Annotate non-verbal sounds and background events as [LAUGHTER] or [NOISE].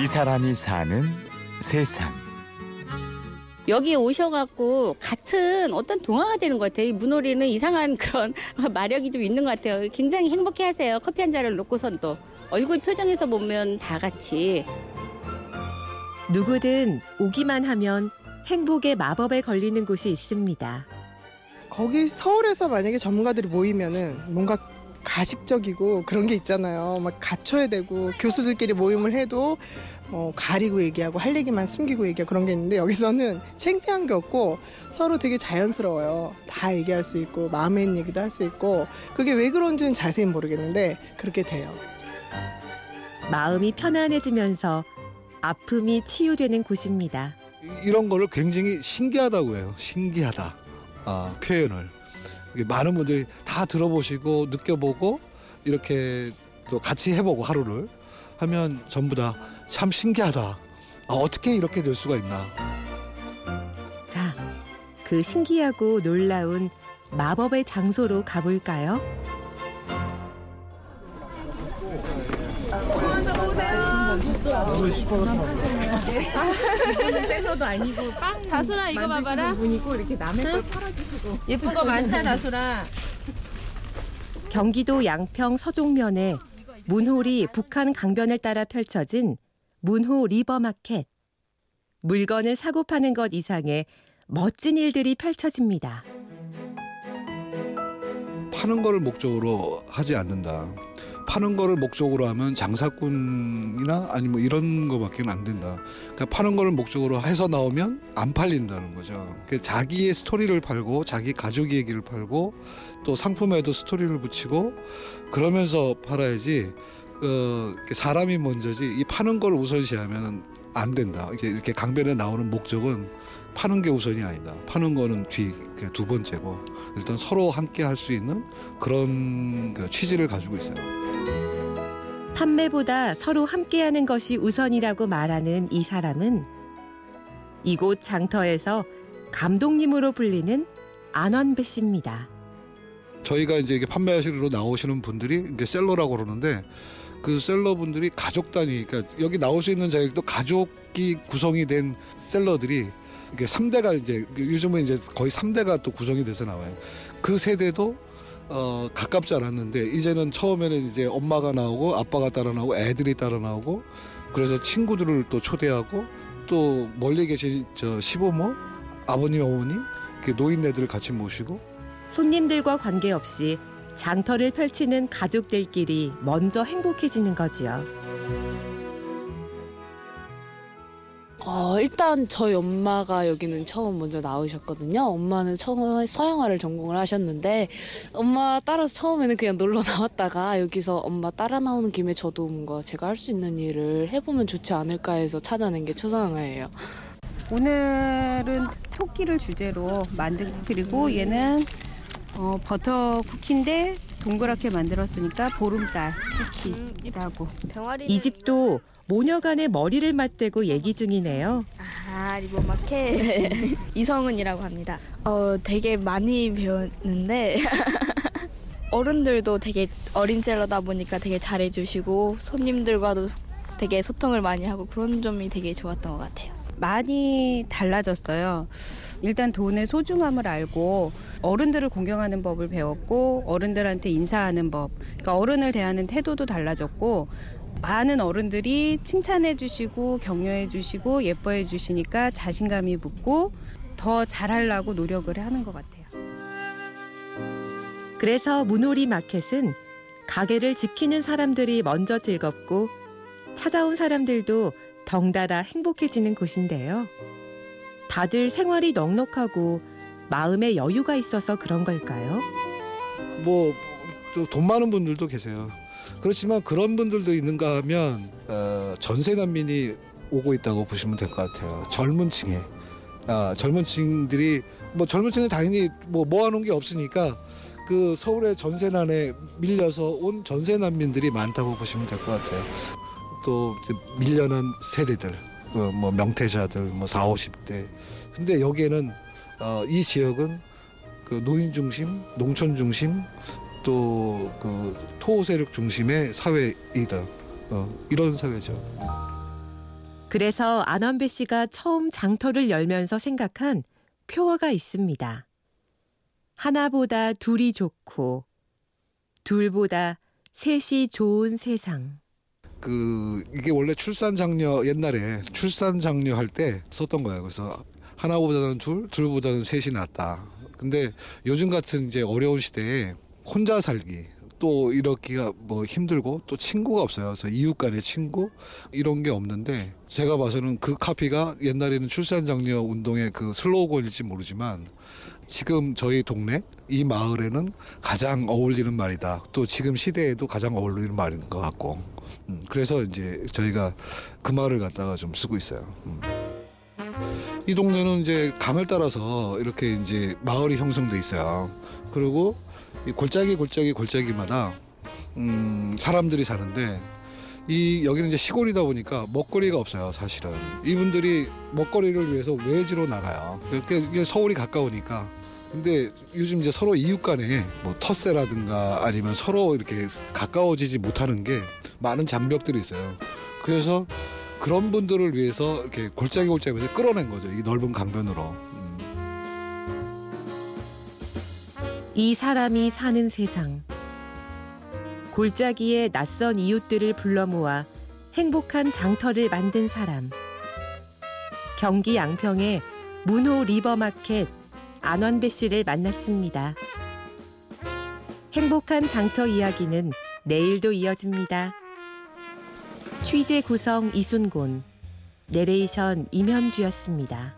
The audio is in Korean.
이 사람이 사는 세상. 여기 오셔갖고 같은 어떤 동화가 되는 것 같아요. 이 문호리는 이상한 그런 [LAUGHS] 마력이 좀 있는 것 같아요. 굉장히 행복해 하세요. 커피 한 잔을 놓고선 또 얼굴 표정에서 보면 다 같이 누구든 오기만 하면 행복의 마법에 걸리는 곳이 있습니다. 거기 서울에서 만약에 전문가들이 모이면은 뭔가 가식적이고 그런 게 있잖아요. 막 갖춰야 되고 교수들끼리 모임을 해도 뭐 가리고 얘기하고 할 얘기만 숨기고 얘기하고 그런 게 있는데 여기서는 창피한 게 없고 서로 되게 자연스러워요. 다 얘기할 수 있고 마음에 있는 얘기도 할 수 있고 그게 왜 그런지는 자세히 모르겠는데 그렇게 돼요. 마음이 편안해지면서 아픔이 치유되는 곳입니다. 이- 이런 거를 굉장히 신기하다고 해요. 신기하다. 아, 표현을. 많은 분들이 다 들어보시고 느껴보고 이렇게 또 같이 해보고 하루를 하면 전부 다 참 신기하다. 아, 어떻게 이렇게 될 수가 있나. 자, 그 신기하고 놀라운 마법의 장소로 가볼까요? 셀러도 아니고 빵 다순아 이거 봐봐라. 분이고 이렇게 남의 걸 팔아주시고 예쁜 거 많다 다순아. 경기도 양평 서종면에 문호리 북한 강변을 따라 펼쳐진 문호 리버마켓. 물건을 사고 파는 것 이상의 멋진 일들이 펼쳐집니다. 파는 거를 목적으로 하지 않는다. 파는 거를 목적으로 하면 장사꾼이나 아니면 뭐 이런 거밖에 안 된다. 그러니까 파는 거를 목적으로 해서 나오면 안 팔린다는 거죠. 그 자기의 스토리를 팔고 자기 가족 얘기를 팔고 또 상품에도 스토리를 붙이고 그러면서 팔아야지 어, 사람이 먼저지 이 파는 걸 우선시하면 안 된다. 이제 이렇게 강변에 나오는 목적은 파는 게 우선이 아니다. 파는 거는 뒤 두 번째고 일단 서로 함께 할 수 있는 그런 그 취지를 가지고 있어요. 판매보다 서로 함께하는 것이 우선이라고 말하는 이 사람은 이곳 장터에서 감독님으로 불리는 안원배 씨입니다. 저희가 이제 이게 판매하시러 나오시는 분들이 이게 셀러라고 그러는데 그 셀러 분들이 가족 단위, 그러니까 여기 나올 수 있는 자격도 가족이 구성이 된 셀러들이 이게 3대가 이제 요즘은 이제 거의 3대가 또 구성이 돼서 나와요. 그 세대도 어 가깝지 않았는데 이제는 처음에는 이제 엄마가 나오고 아빠가 따라 나오고 애들이 따라 나오고 그래서 친구들을 또 초대하고 또 멀리 계신 저 시부모, 아버님, 어머님, 그 노인네들을 같이 모시고 손님들과 관계없이 장터를 펼치는 가족들끼리 먼저 행복해지는 거지요. 어, 일단 저희 엄마가 여기는 처음 먼저 나오셨거든요. 엄마는 처음 서양화를 전공을 하셨는데 엄마 따라서 처음에는 그냥 놀러 [LAUGHS] 나왔다가 여기서 엄마 따라 나오는 김에 저도 뭔가 제가 할 수 있는 일을 해보면 좋지 않을까 해서 찾아낸 게 초상화예요. 오늘은 토끼를 주제로 만든 쿠키고 얘는 어, 버터 쿠키인데 동그랗게 만들었으니까 보름달 쿠키라고. 병아리 이 집도 모녀간의 머리를 맞대고 얘기 중이네요. 아 리본마켓 [LAUGHS] 이성은이라고 합니다. 어 되게 많이 배웠는데 [LAUGHS] 어른들도 되게 어린 셀러다 보니까 되게 잘해주시고 손님들과도 되게 소통을 많이 하고 그런 점이 되게 좋았던 것 같아요. 많이 달라졌어요. 일단 돈의 소중함을 알고 어른들을 공경하는 법을 배웠고 어른들한테 인사하는 법. 그러니까 어른을 대하는 태도도 달라졌고 많은 어른들이 칭찬해 주시고 격려해 주시고 예뻐해 주시니까 자신감이 붙고 더 잘하려고 노력을 하는 것 같아요. 그래서 문오리 마켓은 가게를 지키는 사람들이 먼저 즐겁고 찾아온 사람들도 덩달아 행복해지는 곳인데요. 다들 생활이 넉넉하고 마음에 여유가 있어서 그런 걸까요? 뭐 돈 많은 분들도 계세요. 그렇지만 그런 분들도 있는가 하면 어, 전세 난민이 오고 있다고 보시면 될 것 같아요. 젊은 층에 아, 젊은 층들이 뭐 젊은 층은 당연히 뭐 모아놓은 게 없으니까 그 서울의 전세난에 밀려서 온 전세 난민들이 많다고 보시면 될 것 같아요. 또 밀려난 세대들, 그 뭐 명태자들, 뭐 4, 50대. 근데 여기에는 어, 이 지역은 그 노인 중심, 농촌 중심, 또 그 토호 세력 중심의 사회이다. 어, 이런 사회죠. 그래서 안원배 씨가 처음 장터를 열면서 생각한 표어가 있습니다. 하나보다 둘이 좋고 둘보다 셋이 좋은 세상. 그 이게 원래 출산 장려 옛날에 출산 장려 할 때 썼던 거예요. 그래서 하나보다는 둘, 둘보다는 셋이 낫다. 근데 요즘 같은 이제 어려운 시대에 혼자 살기 또 이렇기가 뭐 힘들고 또 친구가 없어요. 그래서 이웃 간의 친구 이런 게 없는데 제가 봐서는 그 카피가 옛날에는 출산 장려 운동의 그 슬로건일지 모르지만 지금 저희 동네 이 마을에는 가장 어울리는 말이다. 또 지금 시대에도 가장 어울리는 말인 것 같고. 음, 그래서 이제 저희가 그 말을 갖다가 좀 쓰고 있어요. 음. 이 동네는 이제 강을 따라서 이렇게 이제 마을이 형성돼 있어요. 그리고 이 골짜기 골짜기 골짜기마다 음, 사람들이 사는데 이 여기는 이제 시골이다 보니까 먹거리가 없어요 사실은. 이분들이 먹거리를 위해서 외지로 나가요. 그게 서울이 가까우니까. 근데 요즘 이제 서로 이웃 간에 뭐 텃세라든가 아니면 서로 이렇게 가까워지지 못하는 게 많은 장벽들이 있어요. 그래서 그런 분들을 위해서 이렇게 골짜기 골짜기에서 끌어낸 거죠 이 넓은 강변으로 이 사람이 사는 세상. 골짜기에 낯선 이웃들을 불러 모아 행복한 장터를 만든 사람. 경기 양평의 문호 리버마켓 안원배 씨를 만났습니다. 행복한 장터 이야기는 내일도 이어집니다. 취재 구성 이순곤, 내레이션 임현주였습니다.